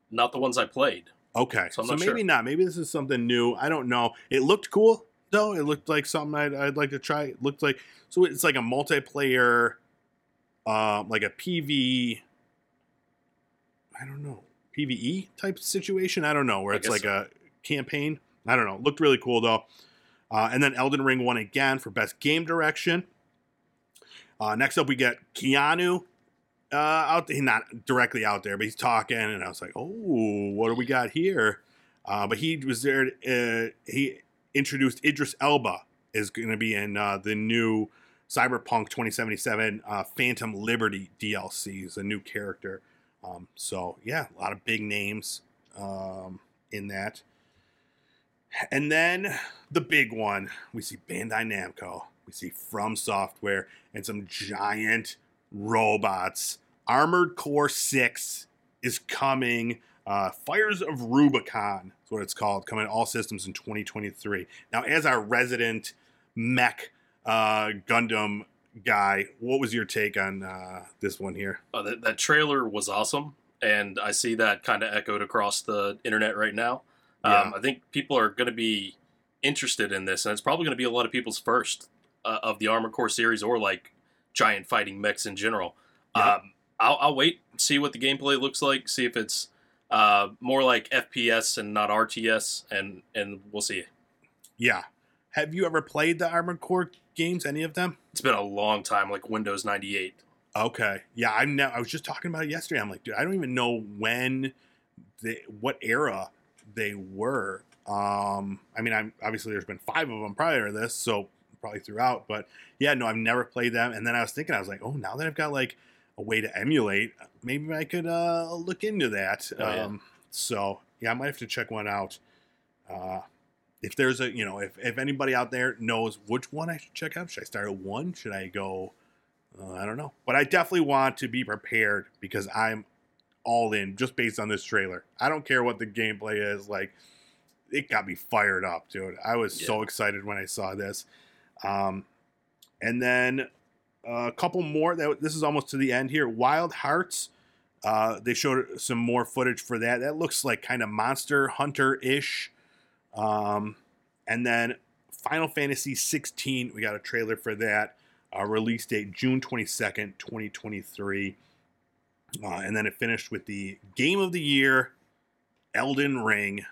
Not the ones I played. Okay, So so, not maybe sure. not. Maybe this is something new. I don't know. It looked cool though. It looked like something I'd, I'd like to try. It looked like so it's like a multiplayer, um, like a PV. I don't know PVE type situation. I don't know where I it's like so. a campaign. I don't know. It Looked really cool though. Uh, and then Elden Ring won again for best game direction. Uh, next up, we get Keanu uh, out there, not directly out there, but he's talking, and I was like, "Oh, what do we got here?" Uh, but he was there. Uh, he introduced Idris Elba is going to be in uh, the new Cyberpunk 2077 uh, Phantom Liberty DLC is a new character. Um, so yeah, a lot of big names um, in that. And then the big one, we see Bandai Namco, we see From Software, and some giant robots. Armored Core 6 is coming. Uh, Fires of Rubicon is what it's called, coming to all systems in 2023. Now, as our resident mech uh, Gundam guy, what was your take on uh, this one here? Uh, that, that trailer was awesome, and I see that kind of echoed across the internet right now. Yeah. Um, I think people are going to be interested in this, and it's probably going to be a lot of people's first uh, of the Armored Core series or like giant fighting mechs in general. Yeah. Um, I'll, I'll wait, see what the gameplay looks like, see if it's uh, more like FPS and not RTS, and and we'll see. Yeah. Have you ever played the Armored Core games? Any of them? It's been a long time, like Windows ninety eight. Okay. Yeah, I'm now. I was just talking about it yesterday. I'm like, dude, I don't even know when, they, what era they were. Um, I mean, I'm obviously there's been five of them prior to this, so probably throughout. But yeah, no, I've never played them. And then I was thinking, I was like, oh, now that I've got like a way to emulate, maybe I could uh, look into that. Oh, yeah. um, so yeah, I might have to check one out. Uh, if there's a, you know, if, if anybody out there knows which one I should check out, should I start at one? Should I go? Uh, I don't know, but I definitely want to be prepared because I'm all in just based on this trailer. I don't care what the gameplay is. Like, it got me fired up, dude. I was so excited when I saw this. Um, and then uh, a couple more. That this is almost to the end here. Wild Hearts. Uh, they showed some more footage for that. That looks like kind of Monster Hunter ish. Um, and then Final Fantasy 16. We got a trailer for that. Uh, release date June 22nd, 2023. Uh, and then it finished with the Game of the Year, Elden Ring,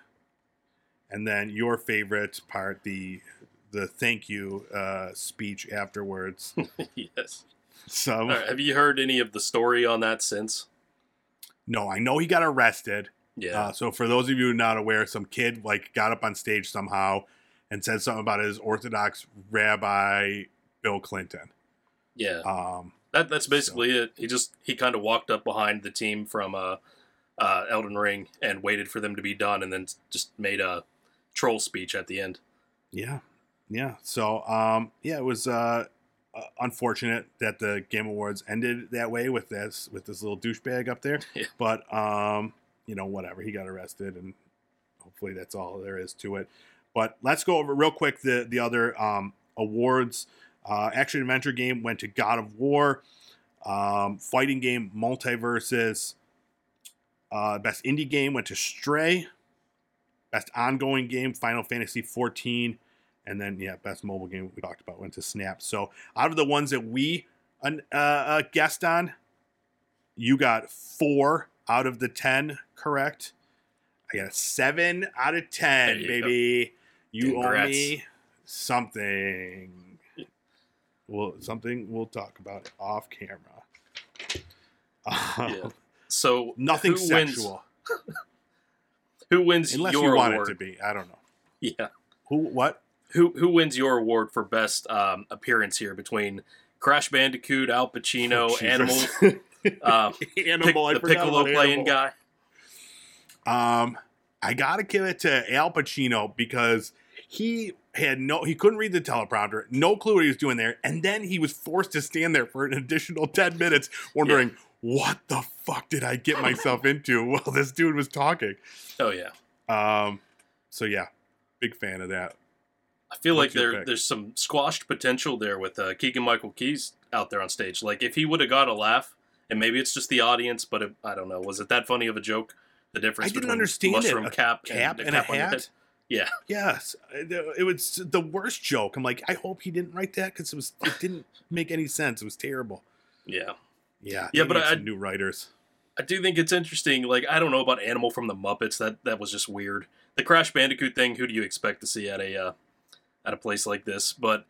and then your favorite part, the the thank you uh, speech afterwards. yes. So right, have you heard any of the story on that since? no, I know he got arrested. Yeah. Uh, so for those of you not aware, some kid like got up on stage somehow and said something about his Orthodox rabbi Bill Clinton. yeah. Um, That that's basically it. He just he kind of walked up behind the team from uh, uh, Elden Ring and waited for them to be done, and then just made a troll speech at the end. Yeah, yeah. So, um, yeah, it was uh, uh, unfortunate that the Game Awards ended that way with this with this little douchebag up there. Yeah. But um, you know, whatever. He got arrested, and hopefully that's all there is to it. But let's go over real quick the the other um, awards. Uh, action adventure game went to God of War. Um, fighting game MultiVersus. Uh, best indie game went to Stray. Best ongoing game Final Fantasy 14. And then, yeah, best mobile game we talked about went to Snap. So, out of the ones that we uh, uh, guessed on, you got four out of the 10 correct. I got a seven out of 10, There you go. baby. You owe me something. Well, something we'll talk about off camera. Um, Yeah. So Nothing who wins- sexual, who wins unless your you want award? it to be. I don't know. Yeah. Who? What? Who who wins your award for best um, appearance here between Crash Bandicoot, Al Pacino, Oh, Animal, uh, Pic- Animal. I the Piccolo playing Animal. guy? Um, I gotta give it to Al Pacino because he had no, he couldn't read the teleprompter, no clue what he was doing there, and then he was forced to stand there for an additional ten minutes, wondering what the fuck did I get myself into while this dude was talking. Oh yeah. Um, so yeah, big fan of that. I feel What's like there there's some squashed potential there with uh, Keegan Michael Keys out there on stage. Like if he would have got a laugh, and maybe it's just the audience, but it, I don't know. Was it that funny of a joke? The difference I didn't between understand it. mushroom A cap, Cap and, and a cap head? hat. Yeah, Yes, it it was the worst joke. I'm like, I hope he didn't write that because it was it didn't make any sense. It was terrible. yeah. Yeah, Yeah, but I- new writers. I do think it's interesting. Like I don't know about Animal from the Muppets. That that was just weird. The Crash Bandicoot thing. Who do you expect to see at a uh, at a place like this? But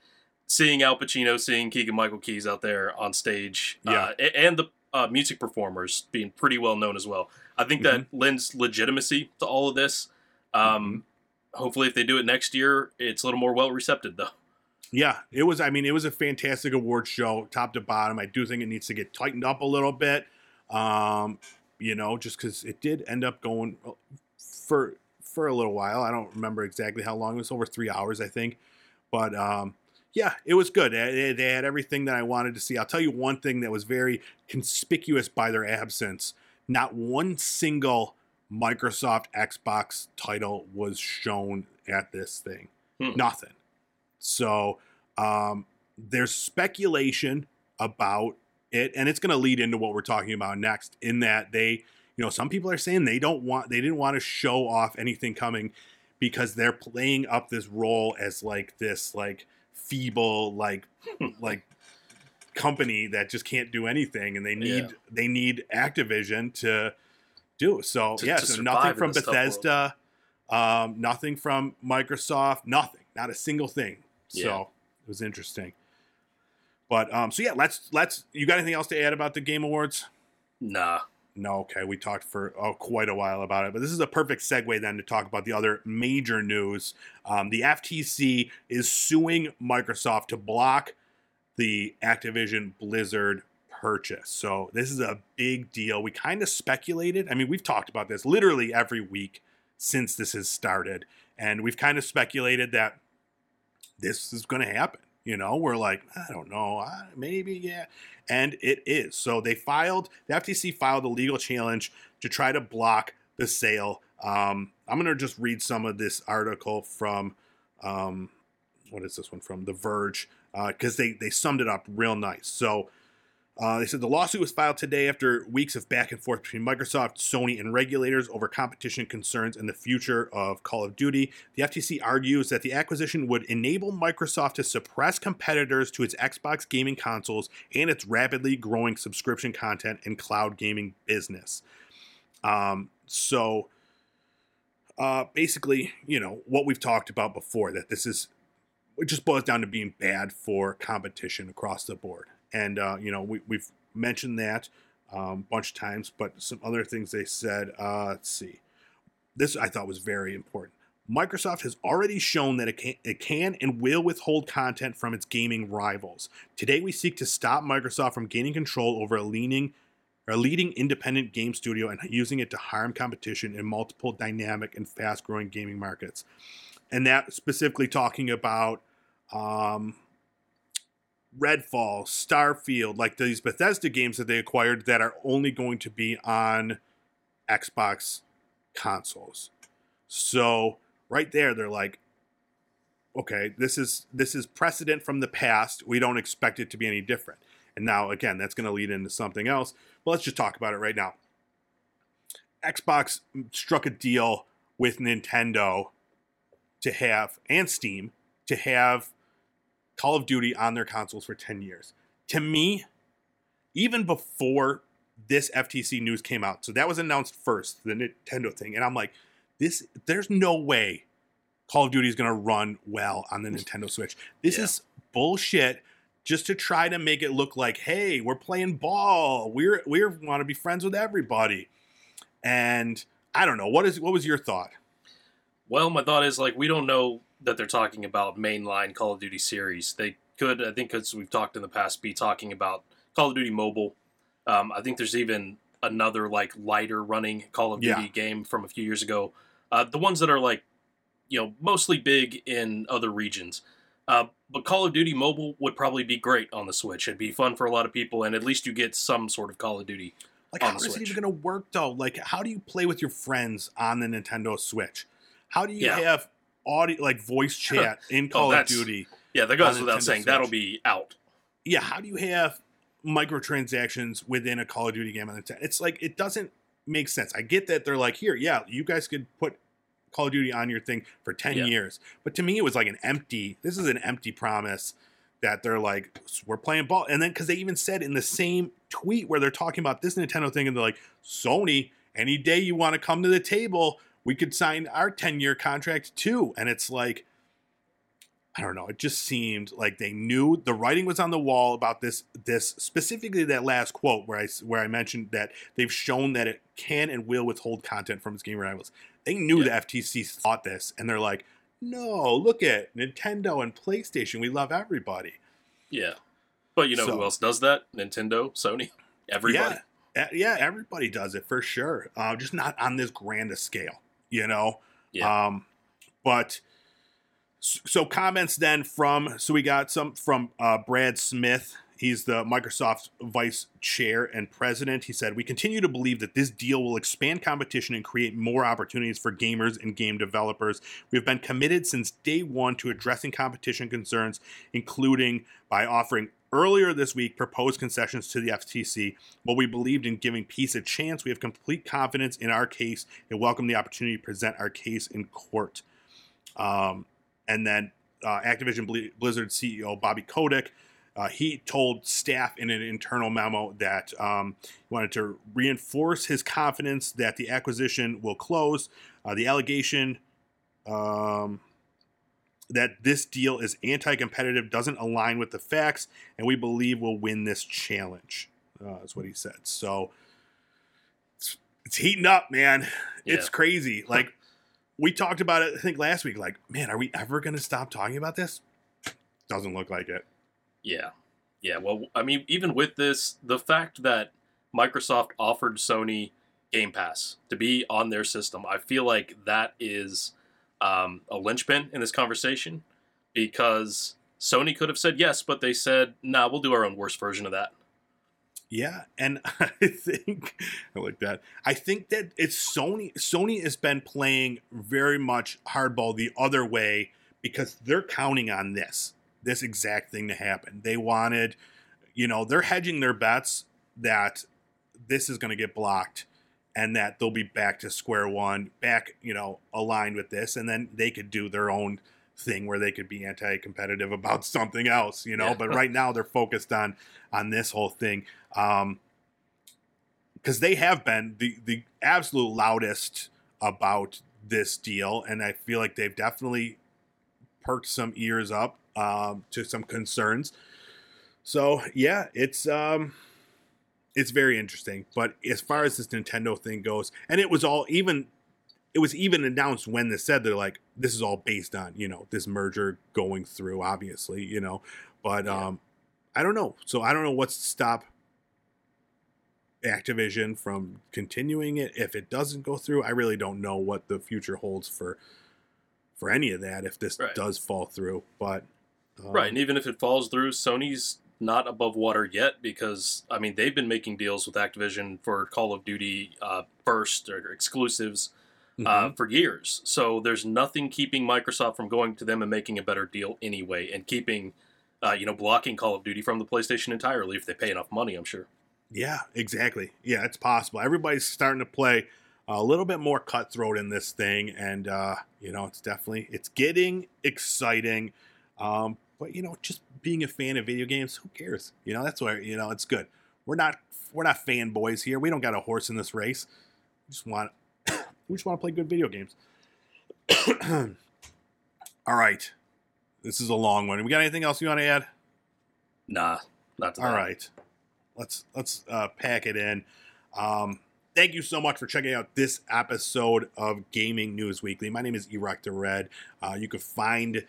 seeing Al Pacino, seeing Keegan Michael Keys out there on stage, uh, and the uh, music performers being pretty well known as well. I think that Mm-hmm. lends legitimacy to all of this. Um, Hopefully, if they do it next year, it's a little more well recepted though. Yeah, it was. I mean, it was a fantastic award show, top to bottom. I do think it needs to get tightened up a little bit. Um, you know, just because it did end up going uh, for for a little while. I don't remember exactly how long. It was over three hours, I think. But um, yeah, it was good. They, had everything that I wanted to see. I'll tell you one thing that was very conspicuous by their absence. Not one single Microsoft Xbox title was shown at this thing. Hmm. Nothing. So um, there's speculation about it, and it's going to lead into what we're talking about next. In that they, you know, some people are saying they don't want, they didn't want to show off anything coming because they're playing up this role as like this, like feeble, like, like company that just can't do anything, and they need Yeah. they need Activision to do so. To- yeah, to so nothing from this tough world. Bethesda, um, nothing from Microsoft, nothing, not a single thing. Yeah. So it was interesting. But um, so yeah, let's let's. You got anything else to add about the Game Awards? Nah. No, okay. We talked for oh, quite a while about it, but this is a perfect segue then to talk about the other major news. Um, the FTC is suing Microsoft to block the Activision Blizzard purchase. So this is a big deal. We kind of speculated. I mean, we've talked about this literally every week since this has started, and we've kind of speculated that this is going to happen. You know, we're like, I don't know, uh, maybe, yeah. And it is. So they filed, the FTC filed a legal challenge to try to block the sale. Um, I'm going to just read some of this article from, um, what is this one from? The Verge, because they, they summed it up real nice. So uh, they said the lawsuit was filed today after weeks of back and forth between Microsoft, Sony, and regulators over competition concerns and the future of Call of Duty. The FTC argues that the acquisition would enable Microsoft to suppress competitors to its Xbox gaming consoles and its rapidly growing subscription content and cloud gaming business. Um, so, uh, basically, you know, what we've talked about before that this is, it just boils down to being bad for competition across the board. And, uh, you know, we, we've mentioned that um, a bunch of times, but some other things they said, uh, let's see. This I thought was very important. Microsoft has already shown that it can, it can and will withhold content from its gaming rivals. Today, we seek to stop Microsoft from gaining control over a leaning a leading independent game studio and using it to harm competition in multiple dynamic and fast growing gaming markets. And that specifically talking about um, Redfall, Starfield, like these Bethesda games that they acquired that are only going to be on Xbox consoles. So right there, they're like, okay, this is this is precedent from the past. We don't expect it to be any different. And now again, that's going to lead into something else. But let's just talk about it right now. Xbox struck a deal with Nintendo to have and Steam to have Call of Duty on their consoles for 10 years. To me, even before this FTC news came out, so that was announced first, the Nintendo thing, and I'm like, this there's no way Call of Duty is going to run well on the Nintendo Switch. This Yeah. is bullshit just to try to make it look like, hey, we're playing ball. We're we want to be friends with everybody. And I don't know. What is what was your thought? Well, my thought is like we don't know that they're talking about mainline Call of Duty series. They could, I think, because we've talked in the past, be talking about Call of Duty Mobile. Um, I think there's even another like lighter running Call of Duty Yeah. game from a few years ago. Uh, the ones that are like, you know, mostly big in other regions. Uh, but Call of Duty Mobile would probably be great on the Switch. It'd be fun for a lot of people, and at least you get some sort of Call of Duty. Like, how is it even going to work though? Like, how do you play with your friends on the Nintendo Switch? How do you Yeah. have audio, like voice chat in oh, Call of Duty? Yeah, that goes without Nintendo saying. That'll be out. Yeah, how do you have microtransactions within a Call of Duty game on the Nintendo? It's like it doesn't make sense. I get that they're like, here, yeah, you guys could put Call of Duty on your thing for ten Yeah. years, but to me, it was like an empty. This is an empty promise that they're like, we're playing ball, and then because they even said in the same tweet where they're talking about this Nintendo thing, and they're like, Sony, any day you want to come to the table, we could sign our ten year contract too, and it's like. I don't know. It just seemed like they knew the writing was on the wall about this. This specifically that last quote where I where I mentioned that they've shown that it can and will withhold content from its game rivals. They knew Yeah. the FTC thought this, and they're like, No, look at Nintendo and PlayStation. We love everybody. Yeah. But you know So- who else does that? Nintendo, Sony, everybody. Yeah, yeah, everybody does it for sure. Uh, just not on this grand a scale, you know. Yeah. Um, but so comments then from so we got some from uh, Brad Smith. He's the Microsoft vice chair and president. He said, We continue to believe that this deal will expand competition and create more opportunities for gamers and game developers. We have been committed since day one to addressing competition concerns, including by offering earlier this week proposed concessions to the FTC. While we believed in giving peace a chance, we have complete confidence in our case and welcome the opportunity to present our case in court. Um, and then uh, Activision Blizzard CEO Bobby Kotick, uh, he told staff in an internal memo that um, he wanted to reinforce his confidence that the acquisition will close. Uh, the allegation um, that this deal is anti-competitive doesn't align with the facts, and we believe we'll win this challenge. Uh, is what he said. So it's, it's heating up, man. It's crazy. Like we talked about it, I think last week. Like, man, are we ever going to stop talking about this? Doesn't look like it. Yeah. Yeah. Well, I mean, even with this, the fact that Microsoft offered Sony Game Pass to be on their system, I feel like that is um, a linchpin in this conversation because Sony could have said yes, but they said, nah, we'll do our own worst version of that. Yeah, and I think I like that. I think that it's Sony. Sony has been playing very much hardball the other way because they're counting on this, this exact thing to happen. They wanted, you know, they're hedging their bets that this is going to get blocked and that they'll be back to square one, back, you know, aligned with this, and then they could do their own thing where they could be anti-competitive about something else, you know. Yeah. But right now they're focused on on this whole thing um because they have been the the absolute loudest about this deal and i feel like they've definitely perked some ears up um to some concerns so yeah it's um it's very interesting but as far as this nintendo thing goes and it was all even it was even announced when this said they're like this is all based on you know this merger going through obviously you know but Yeah. um i don't know so i don't know what's to stop activision from continuing it if it doesn't go through i really don't know what the future holds for for any of that if this Right. does fall through but um, Right, and even if it falls through, Sony's not above water yet because I mean they've been making deals with Activision for Call of Duty uh, first or exclusives uh, mhm. for years. So there's nothing keeping Microsoft from going to them and making a better deal anyway, and keeping uh, you know blocking Call of Duty from the PlayStation entirely if they pay enough money. I'm sure. Yeah, exactly. Yeah, it's possible. Everybody's starting to play a little bit more cutthroat in this thing, and uh, you know, it's definitely it's getting exciting. Um, but you know, just being a fan of video games, who cares? You know, that's why you know it's good. We're not we're not fanboys here. We don't got a horse in this race. We just want we just want to play good video games. All right, this is a long one. We got anything else you want to add? Nah, not to All right, let's let's uh, pack it in. Um, thank you so much for checking out this episode of Gaming News Weekly. My name is Eric the Red. Uh, you can find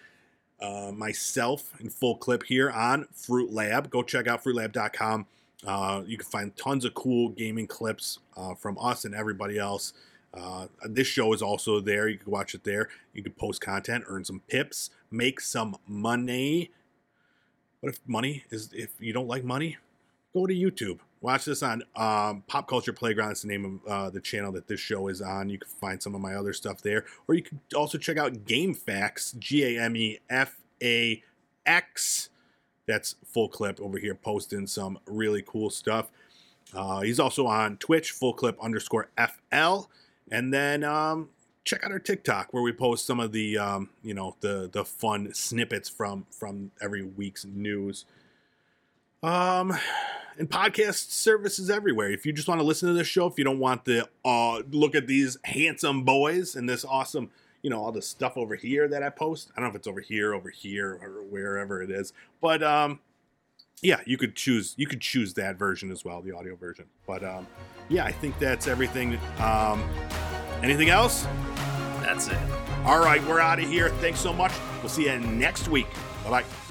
uh, myself in full clip here on Fruit Lab. Go check out fruitlab.com. Uh, you can find tons of cool gaming clips uh, from us and everybody else. Uh, this show is also there. You can watch it there. You can post content, earn some pips, make some money. What if money is if you don't like money? Go to YouTube. Watch this on um, Pop Culture Playground. It's the name of uh, the channel that this show is on. You can find some of my other stuff there, or you can also check out GameFax. G A M E F A X. That's full clip over here, posting some really cool stuff. Uh, he's also on Twitch, full clip underscore FL, and then um, check out our TikTok where we post some of the um, you know the the fun snippets from from every week's news. Um, and podcast services everywhere. If you just want to listen to this show, if you don't want to uh, look at these handsome boys and this awesome, you know, all the stuff over here that I post. I don't know if it's over here, over here, or wherever it is, but um, yeah, you could choose you could choose that version as well, the audio version. But um, yeah, I think that's everything. Um, anything else? That's it. All right, we're out of here. Thanks so much. We'll see you next week. Bye bye.